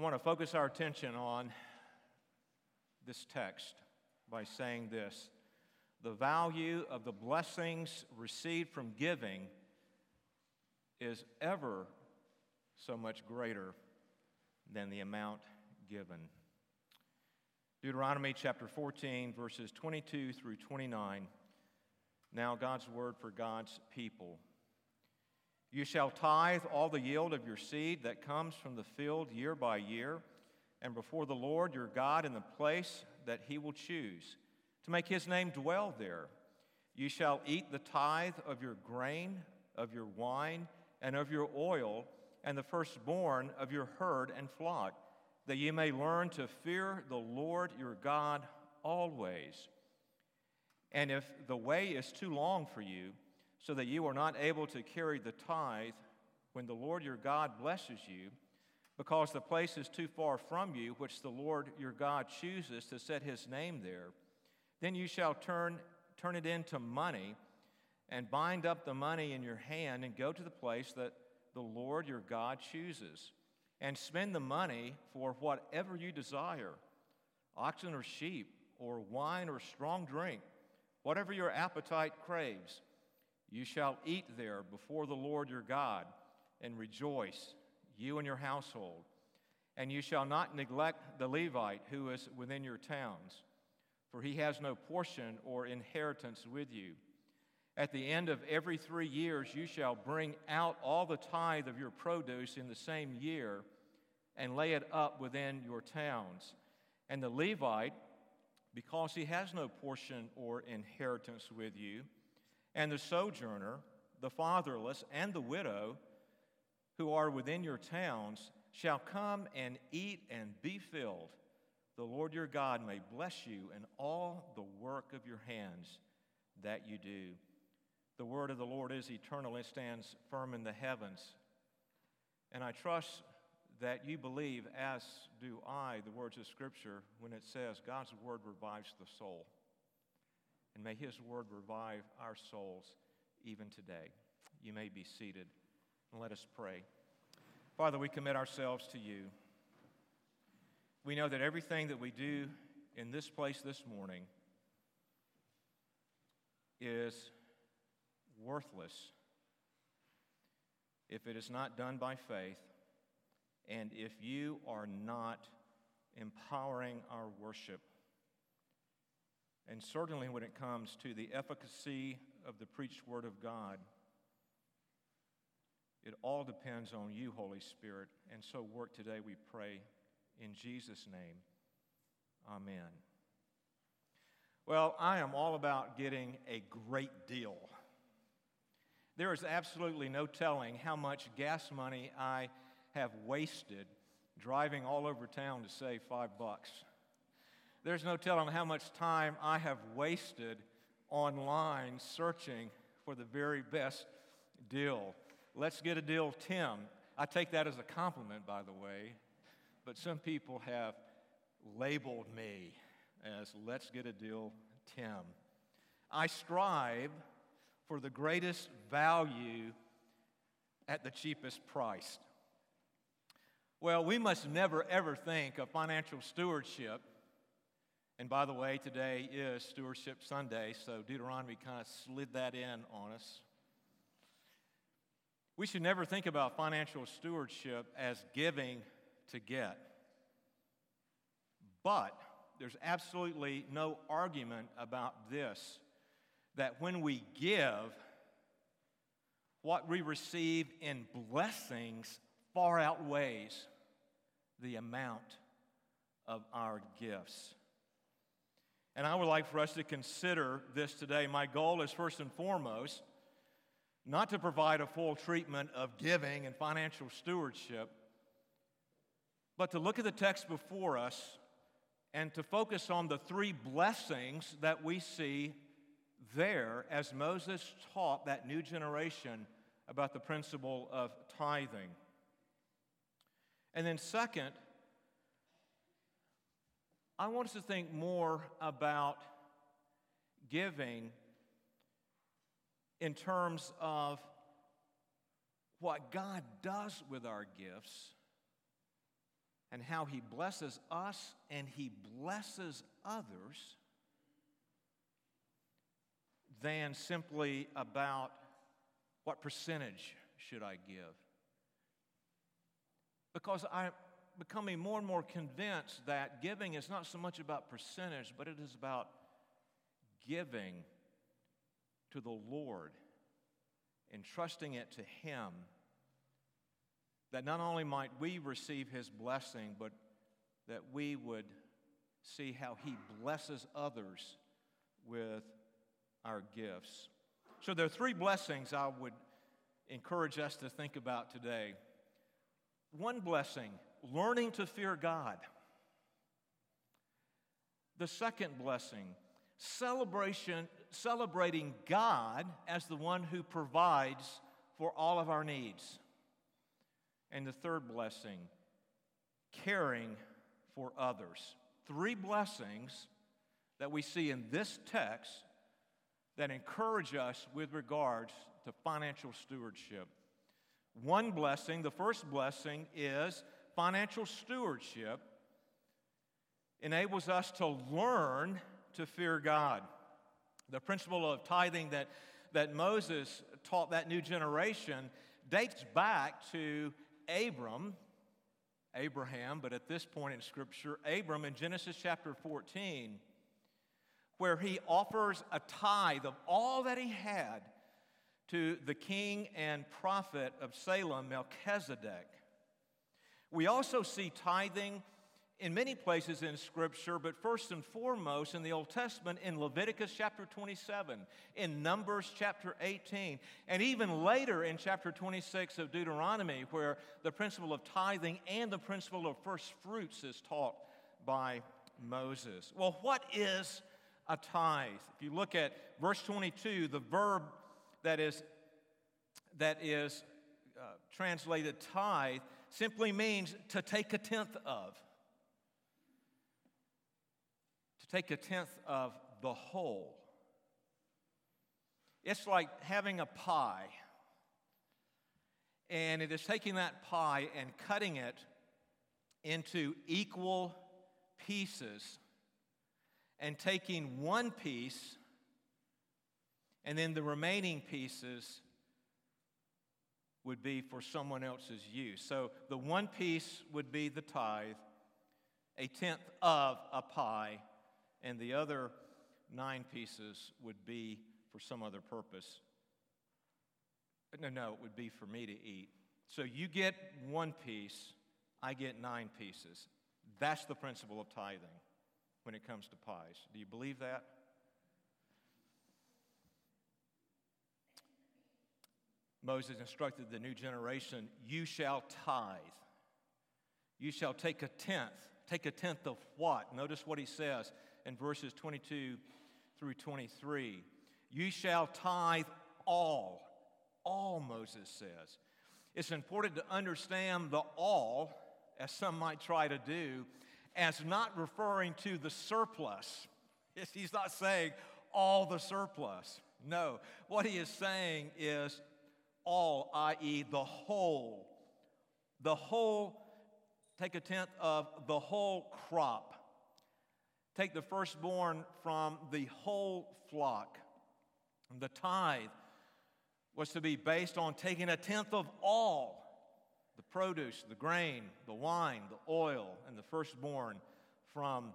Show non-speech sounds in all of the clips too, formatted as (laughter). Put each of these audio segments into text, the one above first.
I want to focus our attention on this text by saying this the value of the blessings received from giving is ever so much greater than the amount given. Deuteronomy chapter 14, verses 22 through 29. Now, God's word for God's people. You shall tithe all the yield of your seed that comes from the field year by year, and before the Lord your God in the place that he will choose, to make his name dwell there. You shall eat the tithe of your grain, of your wine, and of your oil, and the firstborn of your herd and flock, that ye may learn to fear the Lord your God always. And if the way is too long for you, so that you are not able to carry the tithe when the Lord your God blesses you, because the place is too far from you, which the Lord your God chooses to set his name there, then you shall turn, turn it into money and bind up the money in your hand and go to the place that the Lord your God chooses and spend the money for whatever you desire oxen or sheep, or wine or strong drink, whatever your appetite craves you shall eat there before the Lord your God and rejoice, you and your household. And you shall not neglect the Levite who is within your towns, for he has no portion or inheritance with you. At the end of every three years, you shall bring out all the tithe of your produce in the same year and lay it up within your towns. And the Levite, because he has no portion or inheritance with you, and the sojourner, the fatherless, and the widow who are within your towns shall come and eat and be filled. The Lord your God may bless you in all the work of your hands that you do. The word of the Lord is eternal, it stands firm in the heavens. And I trust that you believe, as do I, the words of Scripture when it says God's word revives the soul. And may His word revive our souls even today. You may be seated. And let us pray. Father, we commit ourselves to you. We know that everything that we do in this place this morning is worthless if it is not done by faith and if you are not empowering our worship and certainly when it comes to the efficacy of the preached word of God, it all depends on you, Holy Spirit. And so work today, we pray, in Jesus' name. Amen. Well, I am all about getting a great deal. There is absolutely no telling how much gas money I have wasted driving all over town to save five bucks. There's no telling how much time I have wasted online searching for the very best deal. Let's get a deal, Tim. I take that as a compliment, by the way, but some people have labeled me as let's get a deal, Tim. I strive for the greatest value at the cheapest price. Well, we must never ever think of financial stewardship and by the way, today is Stewardship Sunday, so Deuteronomy kind of slid that in on us. We should never think about financial stewardship as giving to get. But there's absolutely no argument about this that when we give, what we receive in blessings far outweighs the amount of our gifts. And I would like for us to consider this today. My goal is first and foremost not to provide a full treatment of giving and financial stewardship, but to look at the text before us and to focus on the three blessings that we see there as Moses taught that new generation about the principle of tithing. And then, second, I want us to think more about giving in terms of what God does with our gifts and how he blesses us and he blesses others than simply about what percentage should I give. Because I'm becoming more and more convinced that giving is not so much about percentage, but it is about giving to the Lord entrusting it to Him that not only might we receive His blessing, but that we would see how He blesses others with our gifts. So, there are three blessings I would encourage us to think about today. One blessing, learning to fear God. The second blessing, celebration, celebrating God as the one who provides for all of our needs. And the third blessing, caring for others. Three blessings that we see in this text that encourage us with regards to financial stewardship. One blessing, the first blessing, is financial stewardship enables us to learn to fear God. The principle of tithing that, that Moses taught that new generation dates back to Abram, Abraham, but at this point in Scripture, Abram in Genesis chapter 14, where he offers a tithe of all that he had to the king and prophet of Salem, Melchizedek. We also see tithing in many places in Scripture, but first and foremost in the Old Testament in Leviticus chapter 27, in Numbers chapter 18, and even later in chapter 26 of Deuteronomy, where the principle of tithing and the principle of first fruits is taught by Moses. Well, what is a tithe? If you look at verse 22, the verb that is, that is uh, translated tithe simply means to take a tenth of To take a tenth of the whole. It's like having a pie, and it is taking that pie and cutting it into equal pieces and taking one piece and then the remaining pieces would be for someone else's use. So the one piece would be the tithe, a tenth of a pie, and the other nine pieces would be for some other purpose. No, no, it would be for me to eat. So you get one piece, I get nine pieces. That's the principle of tithing when it comes to pies. Do you believe that? Moses instructed the new generation, You shall tithe. You shall take a tenth. Take a tenth of what? Notice what he says in verses 22 through 23. You shall tithe all. All, Moses says. It's important to understand the all, as some might try to do, as not referring to the surplus. (laughs) He's not saying all the surplus. No, what he is saying is all, i.e., the whole. The whole, take a tenth of the whole crop take the firstborn from the whole flock. The tithe was to be based on taking a tenth of all the produce, the grain, the wine, the oil, and the firstborn from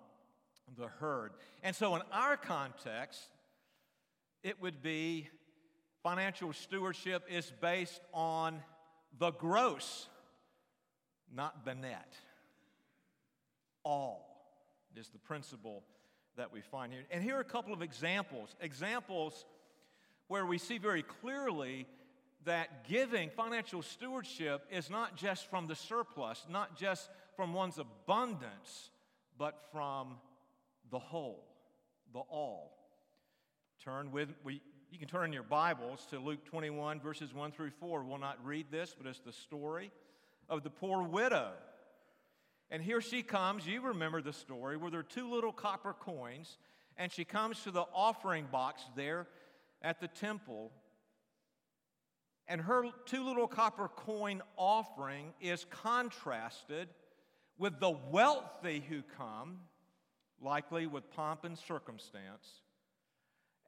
the herd. And so, in our context, it would be financial stewardship is based on the gross, not the net. All is the principle that we find here. And here are a couple of examples examples where we see very clearly that giving, financial stewardship, is not just from the surplus, not just from one's abundance, but from the whole, the all. Turn with, we, you can turn in your Bibles to Luke 21, verses 1 through 4. We'll not read this, but it's the story of the poor widow and here she comes. You remember the story where there are two little copper coins, and she comes to the offering box there at the temple. And her two little copper coin offering is contrasted with the wealthy who come, likely with pomp and circumstance,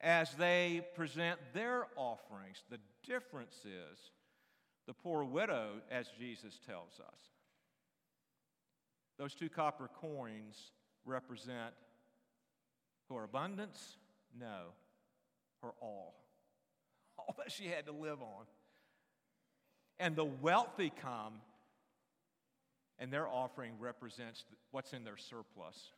as they present their offerings. The difference is the poor widow, as Jesus tells us. Those two copper coins represent her abundance? No, her all. (laughs) All that she had to live on. And the wealthy come, and their offering represents what's in their surplus.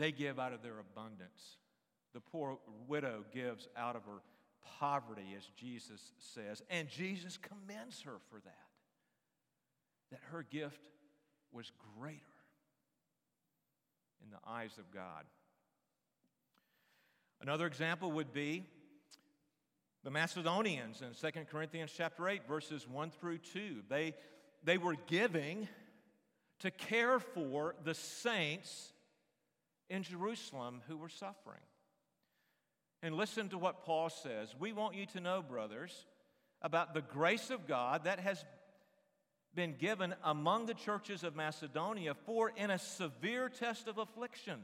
They give out of their abundance. The poor widow gives out of her poverty, as Jesus says, and Jesus commends her for that. That her gift was greater in the eyes of God. Another example would be the Macedonians in 2 Corinthians chapter 8, verses 1 through 2. They, they were giving to care for the saints in Jerusalem who were suffering. And listen to what Paul says. We want you to know, brothers, about the grace of God that has been given among the churches of Macedonia, for in a severe test of affliction,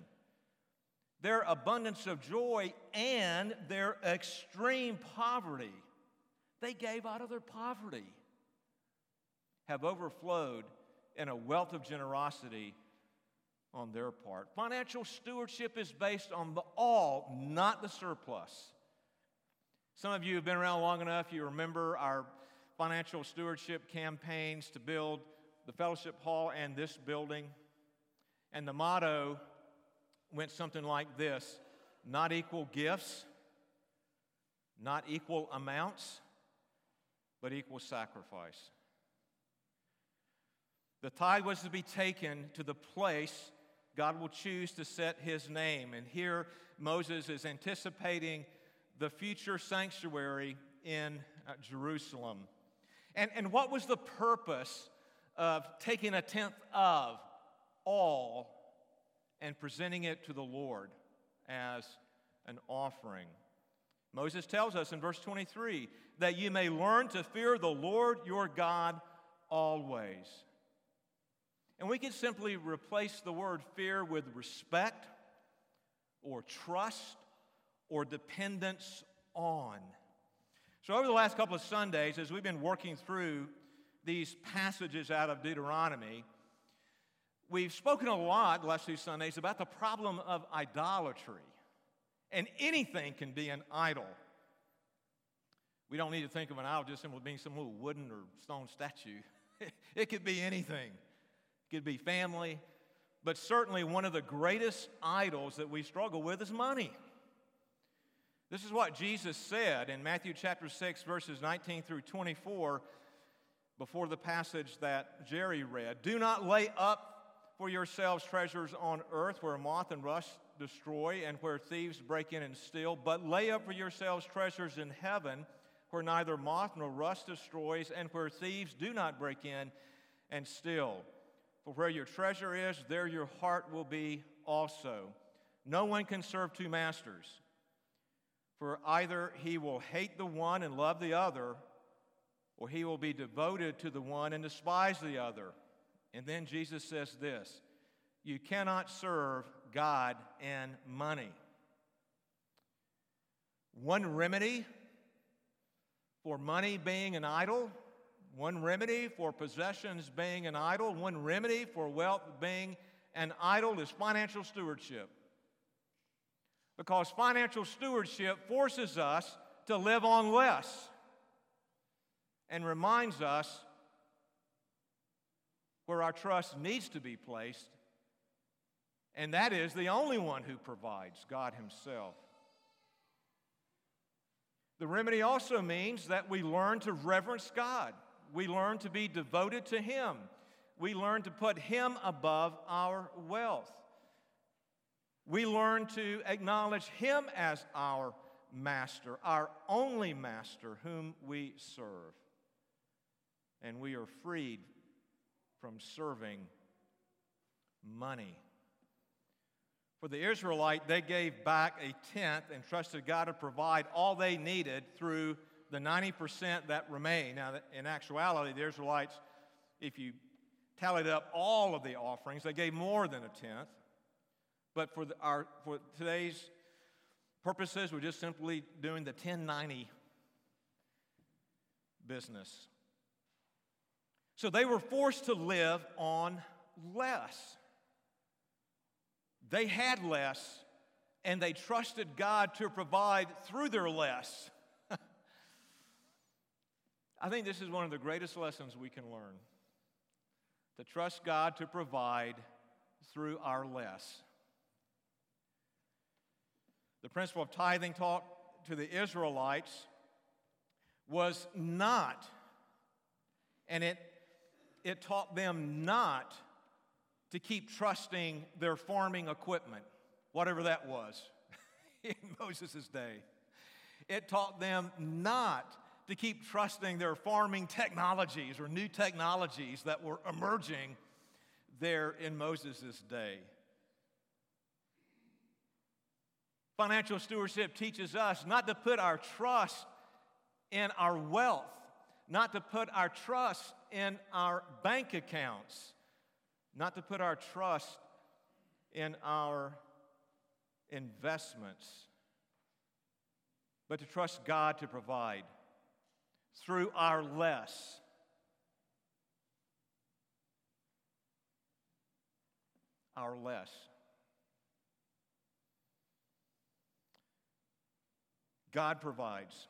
their abundance of joy and their extreme poverty, they gave out of their poverty, have overflowed in a wealth of generosity on their part. Financial stewardship is based on the all, not the surplus. Some of you have been around long enough, you remember our financial stewardship campaigns to build the fellowship hall and this building. And the motto went something like this not equal gifts, not equal amounts, but equal sacrifice. The tithe was to be taken to the place God will choose to set his name. And here Moses is anticipating the future sanctuary in uh, Jerusalem. And, and what was the purpose of taking a tenth of all and presenting it to the Lord as an offering? Moses tells us in verse 23 that you may learn to fear the Lord your God always. And we can simply replace the word fear with respect or trust or dependence on. So, over the last couple of Sundays, as we've been working through these passages out of Deuteronomy, we've spoken a lot the last two Sundays about the problem of idolatry. And anything can be an idol. We don't need to think of an idol just simply being some little wooden or stone statue. (laughs) it could be anything. It could be family, but certainly one of the greatest idols that we struggle with is money. This is what Jesus said in Matthew chapter 6, verses 19 through 24, before the passage that Jerry read. Do not lay up for yourselves treasures on earth where moth and rust destroy and where thieves break in and steal, but lay up for yourselves treasures in heaven where neither moth nor rust destroys and where thieves do not break in and steal. For where your treasure is, there your heart will be also. No one can serve two masters. For either he will hate the one and love the other, or he will be devoted to the one and despise the other. And then Jesus says this You cannot serve God and money. One remedy for money being an idol, one remedy for possessions being an idol, one remedy for wealth being an idol is financial stewardship because financial stewardship forces us to live on less and reminds us where our trust needs to be placed, and that is the only one who provides, God Himself. The remedy also means that we learn to reverence God. We learn to be devoted to Him. We learn to put Him above our wealth we learn to acknowledge Him as our master, our only master whom we serve. And we are freed from serving money. For the Israelite, they gave back a tenth and trusted God to provide all they needed through the 90% that remain. Now, in actuality, the Israelites if you tallied up all of the offerings, they gave more than a tenth. But for, the, our, for today's purposes, we're just simply doing the 1090 business. So they were forced to live on less. They had less, and they trusted God to provide through their less. I think this is one of the greatest lessons we can learn to trust God to provide through our less. The principle of tithing taught to the Israelites was not, and it, it taught them not to keep trusting their farming equipment, whatever that was (laughs) in Moses' day. It taught them not to keep trusting their farming technologies or new technologies that were emerging there in Moses' day. Financial stewardship teaches us not to put our trust in our wealth, not to put our trust in our bank accounts, not to put our trust in our investments, but to trust God to provide through our less. Our less. God provides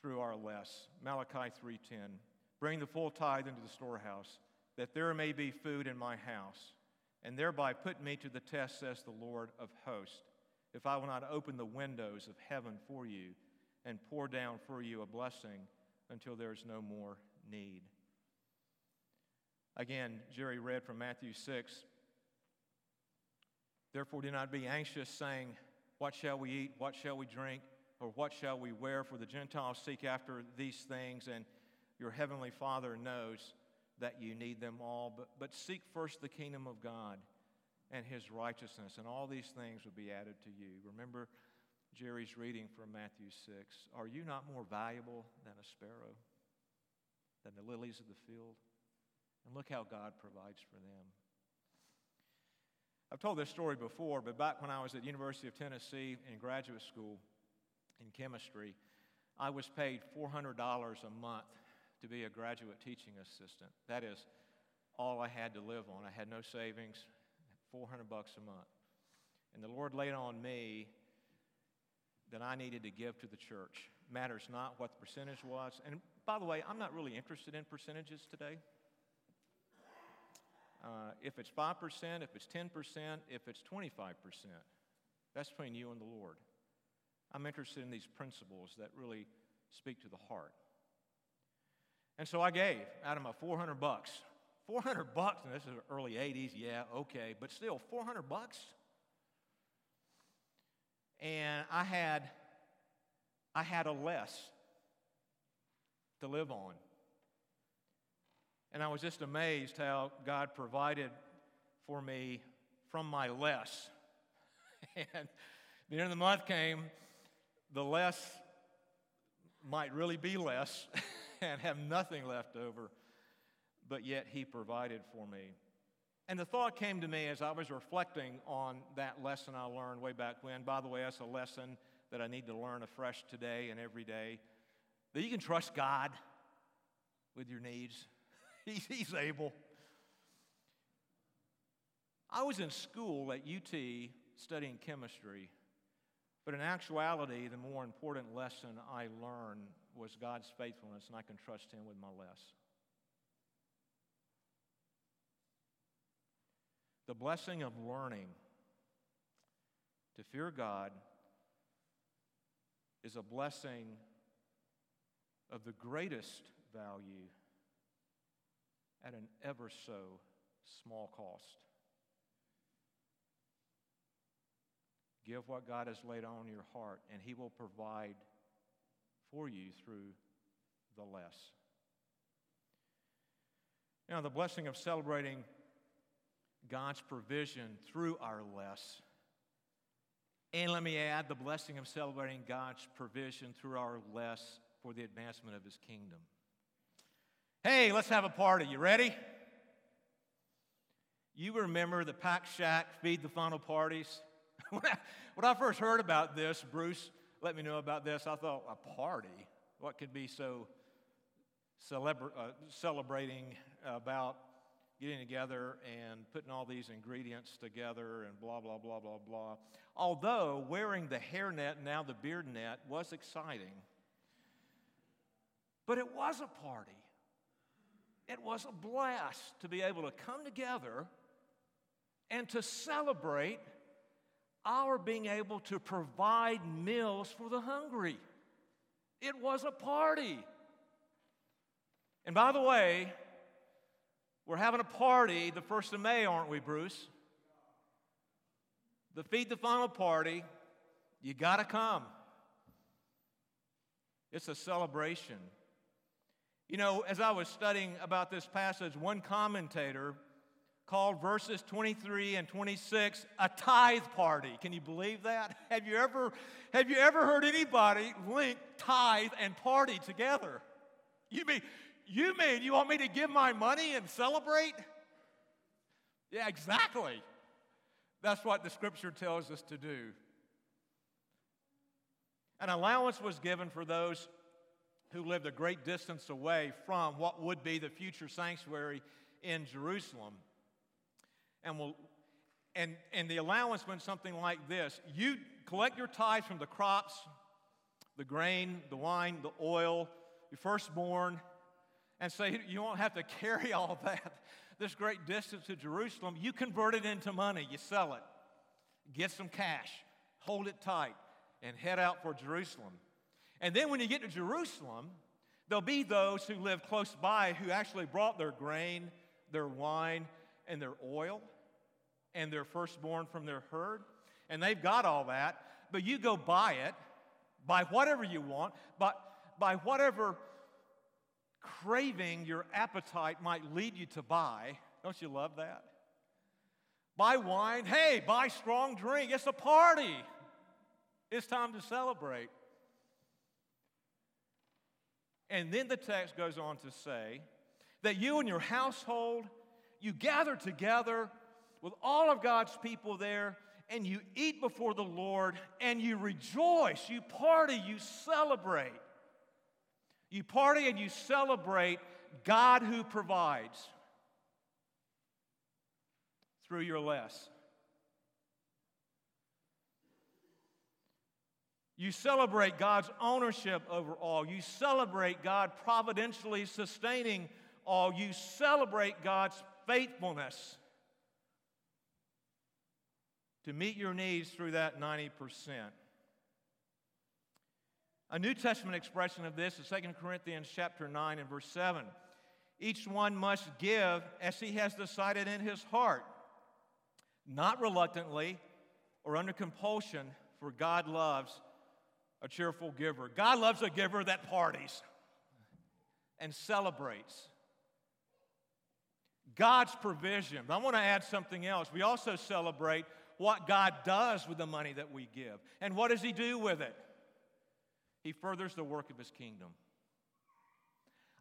through our less. Malachi 3:10. Bring the full tithe into the storehouse, that there may be food in my house, and thereby put me to the test, says the Lord of hosts, if I will not open the windows of heaven for you and pour down for you a blessing until there is no more need. Again, Jerry read from Matthew 6. Therefore, do not be anxious, saying, What shall we eat? What shall we drink? Or what shall we wear? For the Gentiles seek after these things, and your heavenly Father knows that you need them all. But, but seek first the kingdom of God and his righteousness, and all these things will be added to you. Remember Jerry's reading from Matthew 6 Are you not more valuable than a sparrow, than the lilies of the field? And look how God provides for them. I've told this story before, but back when I was at University of Tennessee in graduate school in chemistry, I was paid $400 a month to be a graduate teaching assistant. That is all I had to live on. I had no savings, 400 bucks a month. And the Lord laid on me that I needed to give to the church. Matters not what the percentage was. And by the way, I'm not really interested in percentages today. Uh, if it's 5%, if it's 10%, if it's 25%, that's between you and the Lord. I'm interested in these principles that really speak to the heart. And so I gave out of my 400 bucks. 400 bucks, and this is early 80s, yeah, okay, but still, 400 bucks? And I had I had a less to live on. And I was just amazed how God provided for me from my less. (laughs) and the end of the month came, the less might really be less (laughs) and have nothing left over, but yet He provided for me. And the thought came to me as I was reflecting on that lesson I learned way back when. By the way, that's a lesson that I need to learn afresh today and every day. That you can trust God with your needs, (laughs) he's, able. I was in school at UT studying chemistry, but in actuality, the more important lesson I learned was God's faithfulness, and I can trust Him with my less. The blessing of learning to fear God is a blessing of the greatest value at an ever so small cost. Give what God has laid on your heart, and He will provide for you through the less. Now, the blessing of celebrating God's provision through our less. And let me add the blessing of celebrating God's provision through our less for the advancement of his kingdom. Hey, let's have a party. You ready? You remember the Pack Shack feed the funnel parties? (laughs) when, I, first heard about this, Bruce let me know about this. I thought, a party? What could be so celebra- uh, celebrating about getting together and putting all these ingredients together and blah, blah, blah, blah, blah. Although wearing the hairnet, now the beard net, was exciting. But it was a party. It was a blast to be able to come together and to celebrate our being able to provide meals for the hungry. It was a party. And by the way, we're having a party the 1st of May, aren't we, Bruce? The Feed the Funnel party. You got to come. It's a celebration. You know, as I was studying about this passage, one commentator called verses 23 and 26 a tithe party. Can you believe that? (laughs) Have you ever, have you ever heard anybody link tithe and party together? You mean, you mean you want me to give my money and celebrate? Yeah, exactly. That's what the scripture tells us to do. An allowance was given for those who lived a great distance away from what would be the future sanctuary in Jerusalem. And, will, and, and the allowance went something like this You collect your tithes from the crops, the grain, the wine, the oil, your firstborn, and say you won't have to (laughs) carry all that, this great distance to Jerusalem. You convert it into money, you sell it, get some cash, hold it tight, and head out for Jerusalem. And then when you get to Jerusalem, there'll be those who live close by who actually brought their grain, their wine, and their oil, and their firstborn from their herd. And they've got all that, but you go buy it, buy whatever you want, but by whatever craving your appetite might lead you to buy. Don't you love that? Buy wine. Hey, buy strong drink. It's a party. It's time to celebrate. And then the text goes on to say that you and your household, you gather together with all of God's people there, and you eat before the Lord, and you rejoice, you party, you celebrate. You party and you celebrate God who provides through your less. You celebrate God's ownership over all. You celebrate God providentially sustaining all. You celebrate God's faithfulness to meet your needs through that 90%. A New Testament expression of this is 2 Corinthians chapter 9 and verse 7. Each one must give as he has decided in his heart, not reluctantly or under compulsion, for God loves a cheerful giver. God loves a giver that parties and celebrates. God's provision. I want to add something else. We also celebrate what God does with the money that we give. And what does He do with it? He furthers the work of his kingdom.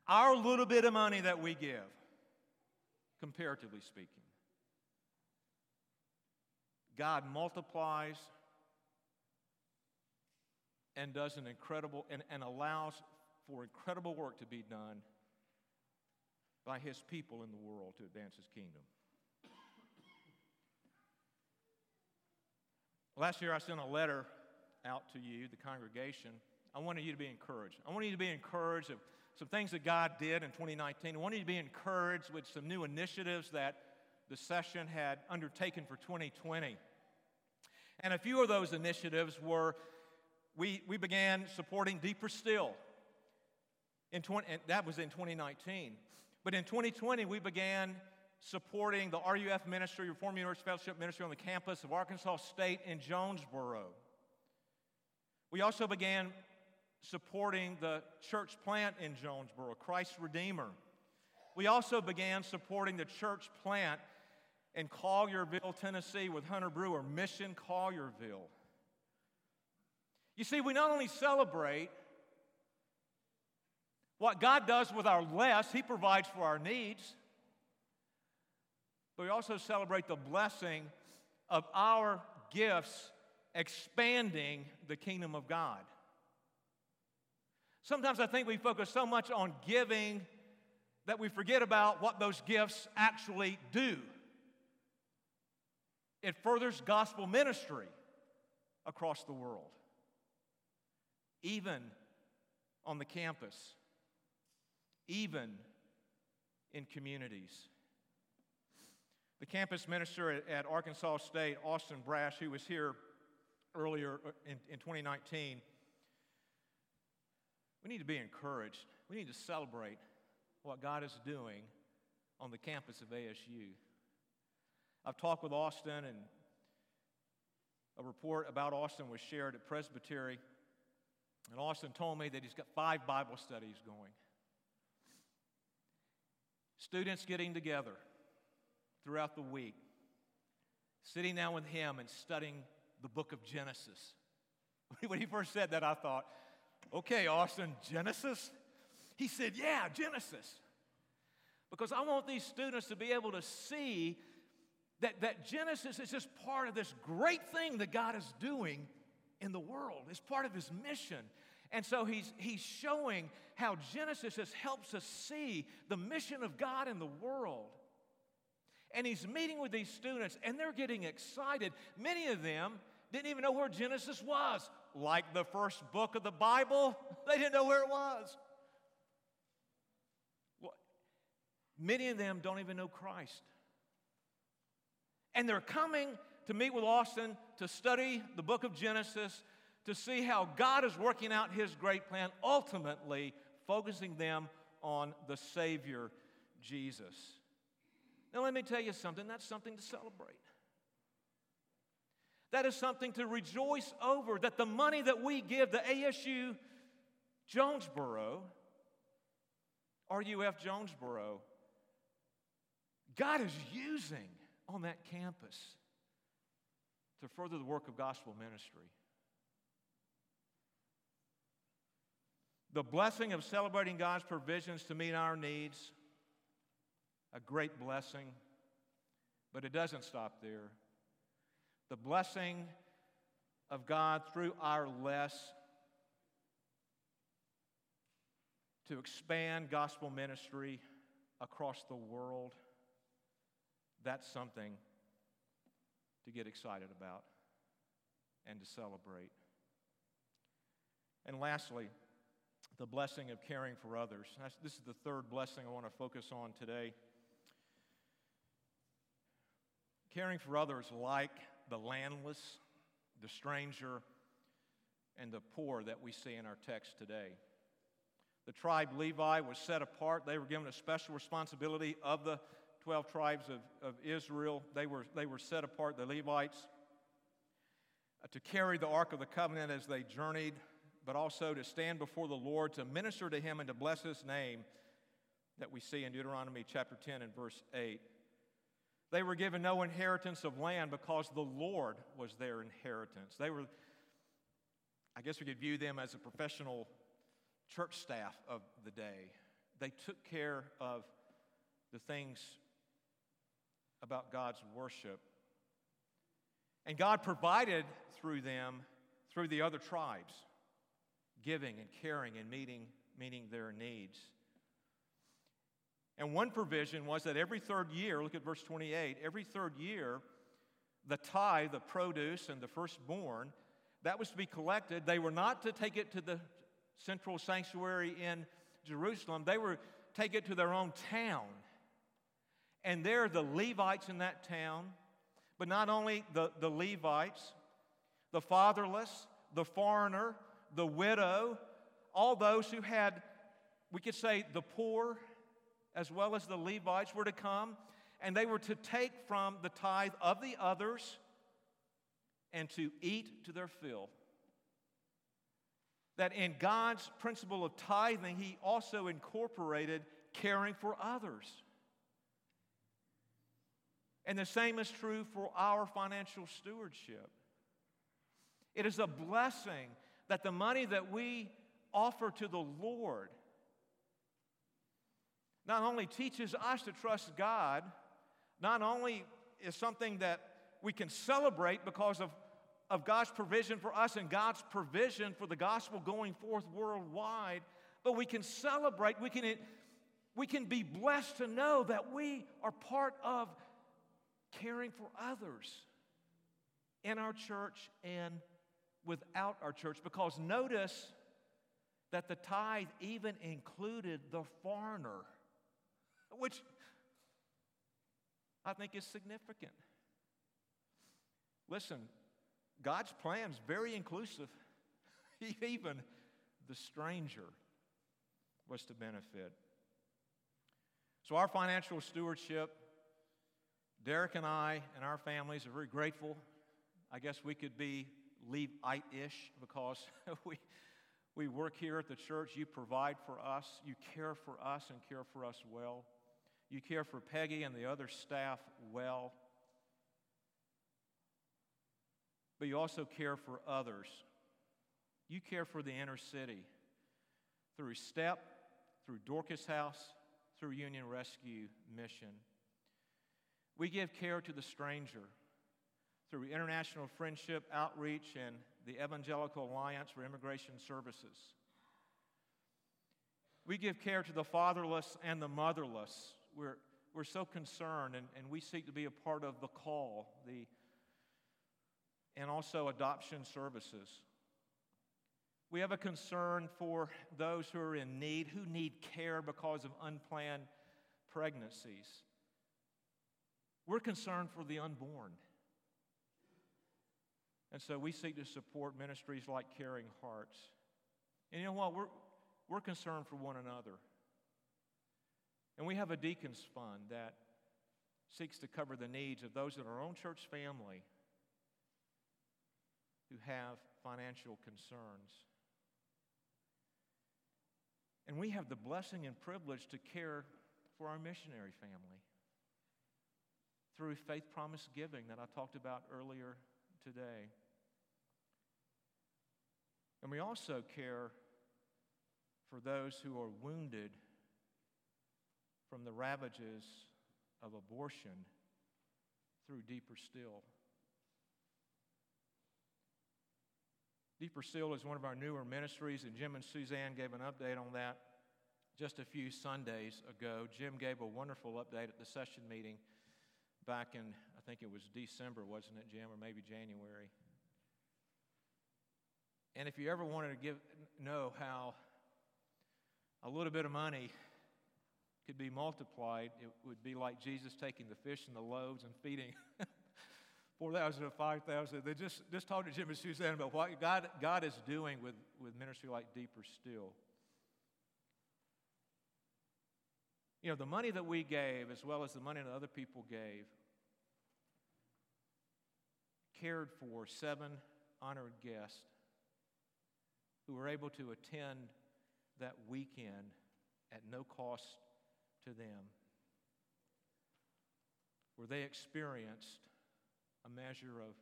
Our little bit of money that we give, comparatively speaking, God multiplies and does an incredible and, and allows for incredible work to be done by his people in the world to advance his kingdom. Last year, I sent a letter out to you, the congregation, I wanted you to be encouraged. I want you to be encouraged of some things that God did in 2019. I want you to be encouraged with some new initiatives that the session had undertaken for 2020. And a few of those initiatives were we, we began supporting Deeper Still. In 20, that was in 2019. But in 2020, we began supporting the RUF ministry, Reformed University Fellowship Ministry on the campus of Arkansas State in Jonesboro. We also began supporting the church plant in Jonesboro, Christ Redeemer. We also began supporting the church plant in Collierville, Tennessee, with Hunter Brewer, Mission Collierville. You see, we not only celebrate What God does with our less, He provides for our needs. But we also celebrate the blessing of our gifts expanding the kingdom of God. Sometimes I think we focus so much on giving that we forget about what those gifts actually do. It furthers gospel ministry across the world, even on the campus, even in communities. The campus minister at, at Arkansas State, Austin Brash, who was here earlier uh, in, in 2019, we need to be encouraged. We need to celebrate what God is doing on the campus of ASU. I've talked with Austin, and a report about Austin was shared at Presbytery. And Austin told me that he's got five Bible studies going. Students getting together throughout the week, sitting down with him and studying the book of Genesis. (laughs) when he first said that, I thought, okay, Austin, Genesis? He said, yeah, Genesis. Because I want these students to be able to see that, that Genesis is just part of this great thing that God is doing in the world. It's part of his mission. And so he's, he's showing how Genesis just helps us see the mission of God in the world. And he's meeting with these students, and they're getting excited. Many of them didn't even know where Genesis was. Like the first book of the Bible, (laughs) they didn't know where it was. Well, many of them don't even know Christ. And they're coming to meet with Austin to study the book of Genesis to see how God is working out his great plan, ultimately focusing them on the Savior, Jesus. Now, let me tell you something that's something to celebrate. That is something to rejoice over that the money that we give the ASU Jonesboro, RUF Jonesboro, God is using on that campus to further the work of gospel ministry. The blessing of celebrating God's provisions to meet our needs, a great blessing, but it doesn't stop there the blessing of God through our less to expand gospel ministry across the world, that's something to get excited about and to celebrate. And lastly, the blessing of caring for others. This is the third blessing I want to focus on today. Caring for others like the landless, the stranger, and the poor that we see in our text today. The tribe Levi was set apart. They were given a special responsibility of the 12 tribes of, of Israel. They were, they were set apart, the Levites, uh, to carry the Ark of the Covenant as they journeyed, but also to stand before the Lord, to minister to Him, and to bless His name that we see in Deuteronomy chapter 10 and verse 8. They were given no inheritance of land because the Lord was their inheritance. They were, I guess we could view them as a professional church staff of the day. They took care of the things about God's worship. And God provided through them, through the other tribes, giving and caring and meeting, meeting their needs. And one provision was that every third year, look at verse 28, every third year, the tithe, the produce, and the firstborn, that was to be collected. They were not to take it to the central sanctuary in Jerusalem, they were take it to their own town. And there, the Levites in that town, but not only the, the Levites, the fatherless, the foreigner, the widow, all those who had, we could say, the poor as well as the Levites were to come, and they were to take from the tithe of the others and to eat to their fill. That in God's principle of tithing, He also incorporated caring for others. And the same is true for our financial stewardship. It is a blessing that the money that we offer to the Lord not only teaches us to trust God, not only is something that we can celebrate because of, of God's provision for us and God's provision for the gospel going forth worldwide, but we can celebrate, we can, we can be blessed to know that we are part of caring for others in our church and without our church. Because notice that the tithe even included the foreigner, which I think is significant. Listen, God's plan is very inclusive. (laughs) Even the stranger was to benefit. So, our financial stewardship, Derek and I and our families are very grateful. I guess we could be Levite ish because (laughs) we, we work here at the church. You provide for us, you care for us, and care for us well. You care for Peggy and the other staff well. But you also care for others. You care for the inner city through STEP, through Dorcas House, through Union Rescue Mission. We give care to the stranger through International Friendship Outreach and the Evangelical Alliance for Immigration Services. We give care to the fatherless and the motherless. We're, we're so concerned, and, and we seek to be a part of the call, the, and also adoption services. We have a concern for those who are in need, who need care because of unplanned pregnancies. We're concerned for the unborn. And so we seek to support ministries like Caring Hearts. And you know what? We're, we're concerned for one another. And we have a deacons fund that seeks to cover the needs of those in our own church family who have financial concerns. And we have the blessing and privilege to care for our missionary family through faith promise giving that I talked about earlier today. And we also care for those who are wounded from the ravages of abortion through Deeper Still. Deeper Still is one of our newer ministries, and Jim and Suzanne gave an update on that just a few Sundays ago. Jim gave a wonderful update at the session meeting back in, I think it was December, wasn't it, Jim, or maybe January? And if you ever wanted to give, know how a little bit of money could be multiplied, it would be like Jesus taking the fish and the loaves and feeding (laughs) 4,000 or 5,000. They just, just talk to Jim and Suzanne about what God, God is doing with, with ministry like Deeper Still. You know, the money that we gave, as well as the money that other people gave, cared for seven honored guests who were able to attend that weekend at no cost to them, where they experienced a measure of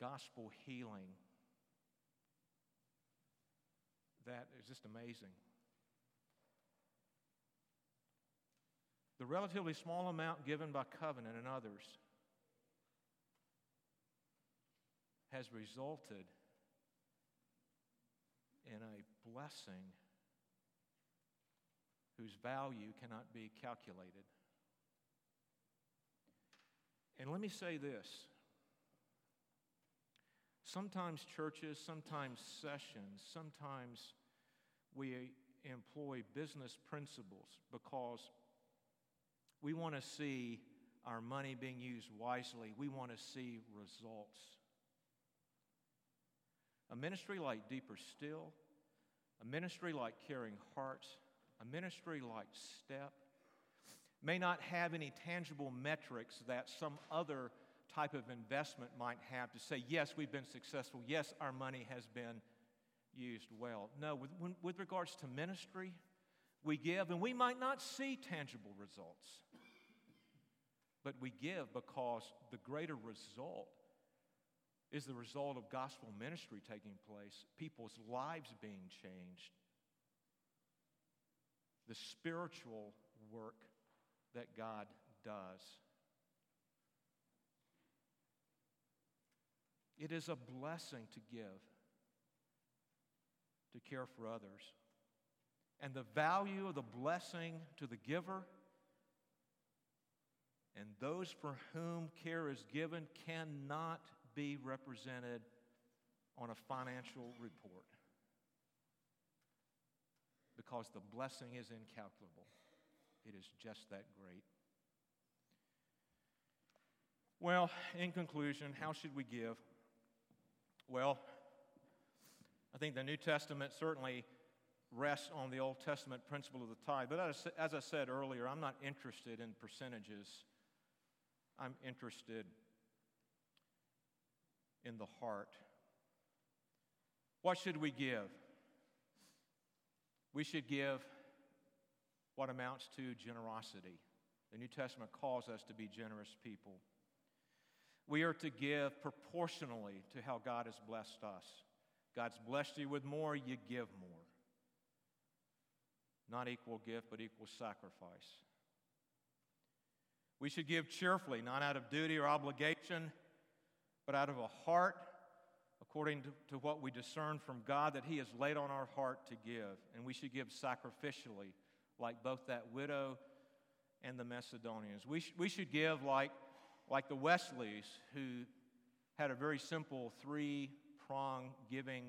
gospel healing that is just amazing. The relatively small amount given by covenant and others has resulted in a blessing whose value cannot be calculated. And let me say this sometimes churches, sometimes sessions, sometimes we employ business principles because we want to see our money being used wisely, we want to see results. A ministry like Deeper Still, a ministry like Caring Hearts, a ministry like STEP, may not have any tangible metrics that some other type of investment might have to say, yes, we've been successful. Yes, our money has been used well. No, with, with regards to ministry, we give, and we might not see tangible results, but we give because the greater result is the result of gospel ministry taking place, people's lives being changed, the spiritual work that God does. It is a blessing to give, to care for others. And the value of the blessing to the giver and those for whom care is given cannot be represented on a financial report because the blessing is incalculable. It is just that great. Well, in conclusion, how should we give? Well, I think the New Testament certainly rests on the Old Testament principle of the tithe. But as, as I said earlier, I'm not interested in percentages. I'm interested in the heart. What should we give? We should give what amounts to generosity. The New Testament calls us to be generous people. We are to give proportionally to how God has blessed us. God's blessed you with more, you give more. Not equal gift, but equal sacrifice. We should give cheerfully, not out of duty or obligation, but out of a heart according to, to, what we discern from God that He has laid on our heart to give. And we should give sacrificially, like both that widow and the Macedonians. We, sh- we should give like, like the Wesleys, who had a very simple three prong giving,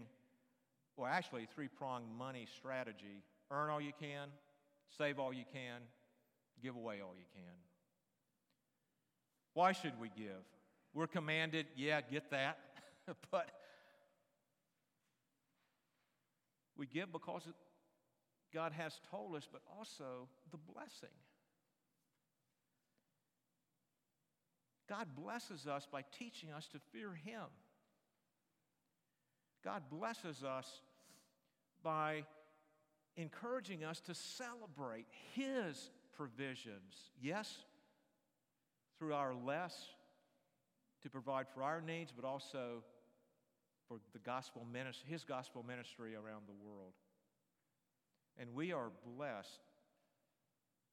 or actually three prong money strategy earn all you can, save all you can, give away all you can. Why should we give? We're commanded, yeah, get that, (laughs) but we give because God has told us, but also the blessing. God blesses us by teaching us to fear Him. God blesses us by encouraging us to celebrate His provisions. Yes, through our less to provide for our needs, but also for the gospel ministry, his gospel ministry around the world. And we are blessed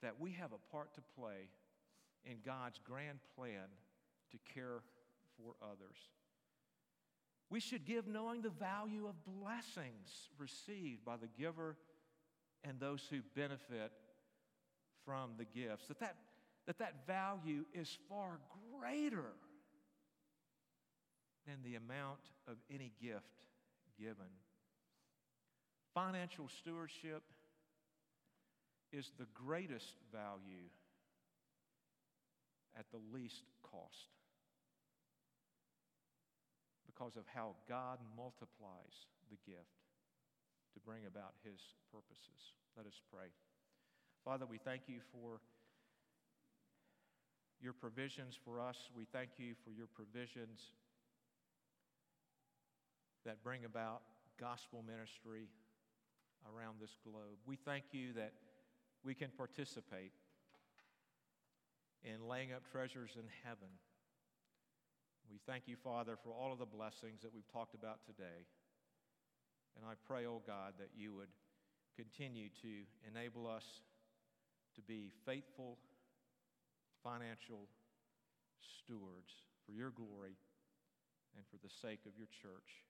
that we have a part to play in God's grand plan to care for others. We should give knowing the value of blessings received by the giver and those who benefit from the gifts. That that, that, that value is far greater than the amount of any gift given. Financial stewardship is the greatest value at the least cost because of how God multiplies the gift to bring about his purposes. Let us pray. Father, we thank you for your provisions for us. We thank you for your provisions that bring about gospel ministry around this globe. We thank you that we can participate in laying up treasures in heaven. We thank you, Father, for all of the blessings that we've talked about today. And I pray, oh God, that you would continue to enable us to be faithful financial stewards for your glory and for the sake of your church.